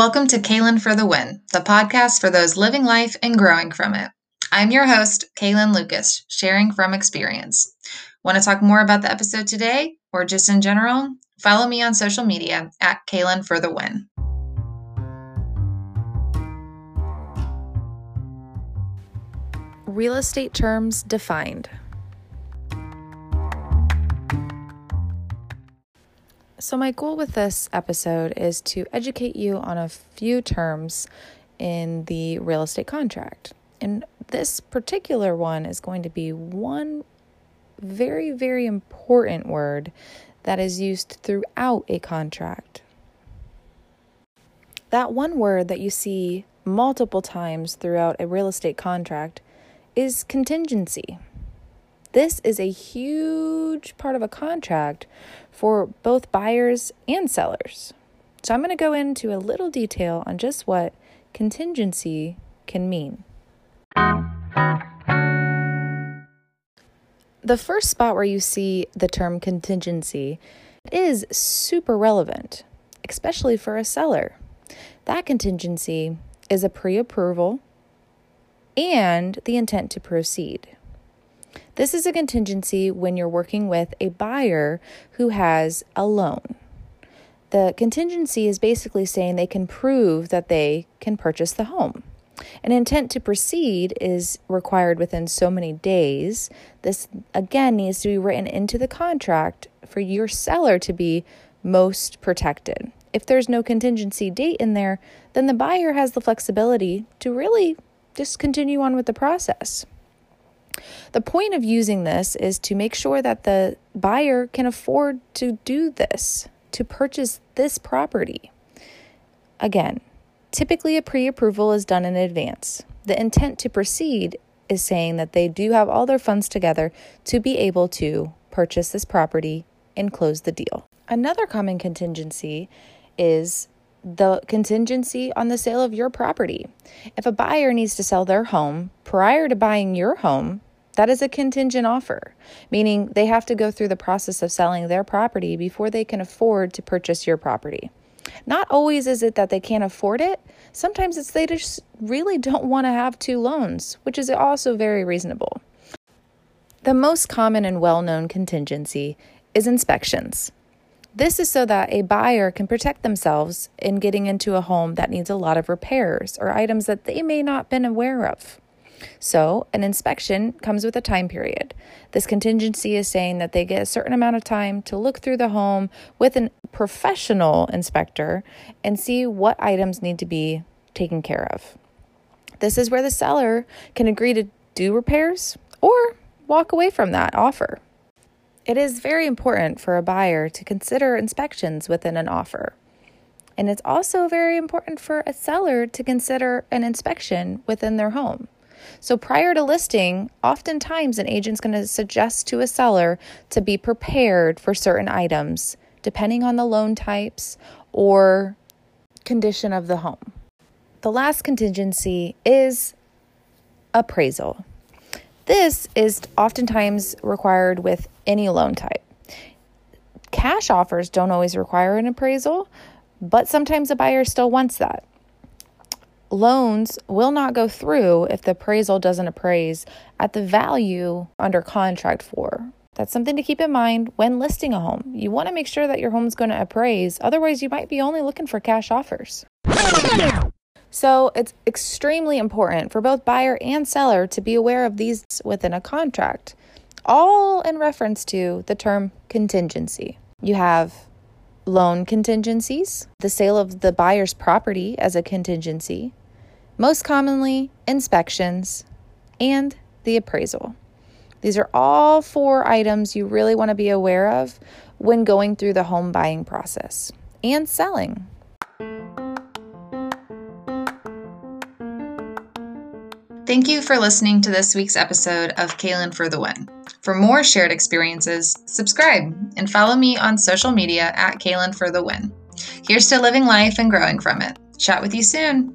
Welcome to Kaylin for the Win, the podcast for those living life and growing from it. I'm your host, Kaylin Lucas, sharing from experience. Want to talk more about the episode today or just in general? Follow me on social media at Kaylin for the Win. Real estate terms defined. So, my goal with this episode is to educate you on a few terms in the real estate contract. And this particular one is going to be one very, very important word that is used throughout a contract. That one word that you see multiple times throughout a real estate contract is contingency. This is a huge part of a contract for both buyers and sellers. So, I'm going to go into a little detail on just what contingency can mean. The first spot where you see the term contingency is super relevant, especially for a seller. That contingency is a pre approval and the intent to proceed. This is a contingency when you're working with a buyer who has a loan. The contingency is basically saying they can prove that they can purchase the home. An intent to proceed is required within so many days. This, again, needs to be written into the contract for your seller to be most protected. If there's no contingency date in there, then the buyer has the flexibility to really just continue on with the process. The point of using this is to make sure that the buyer can afford to do this, to purchase this property. Again, typically a pre approval is done in advance. The intent to proceed is saying that they do have all their funds together to be able to purchase this property and close the deal. Another common contingency is the contingency on the sale of your property. If a buyer needs to sell their home prior to buying your home, that is a contingent offer, meaning they have to go through the process of selling their property before they can afford to purchase your property. Not always is it that they can't afford it. Sometimes it's they just really don't want to have two loans, which is also very reasonable. The most common and well known contingency is inspections. This is so that a buyer can protect themselves in getting into a home that needs a lot of repairs or items that they may not been aware of. So, an inspection comes with a time period. This contingency is saying that they get a certain amount of time to look through the home with a professional inspector and see what items need to be taken care of. This is where the seller can agree to do repairs or walk away from that offer. It is very important for a buyer to consider inspections within an offer. And it's also very important for a seller to consider an inspection within their home. So, prior to listing, oftentimes an agent's going to suggest to a seller to be prepared for certain items, depending on the loan types or condition of the home. The last contingency is appraisal. This is oftentimes required with any loan type. Cash offers don't always require an appraisal, but sometimes a buyer still wants that. Loans will not go through if the appraisal doesn't appraise at the value under contract for. That's something to keep in mind when listing a home. You want to make sure that your home's going to appraise, otherwise, you might be only looking for cash offers. So it's extremely important for both buyer and seller to be aware of these within a contract, all in reference to the term contingency. You have loan contingencies, the sale of the buyer's property as a contingency, most commonly inspections, and the appraisal. These are all four items you really want to be aware of when going through the home buying process and selling. Thank you for listening to this week's episode of Kaylin for the Win. For more shared experiences, subscribe and follow me on social media at Kaylin for the Win. Here's to living life and growing from it. Chat with you soon.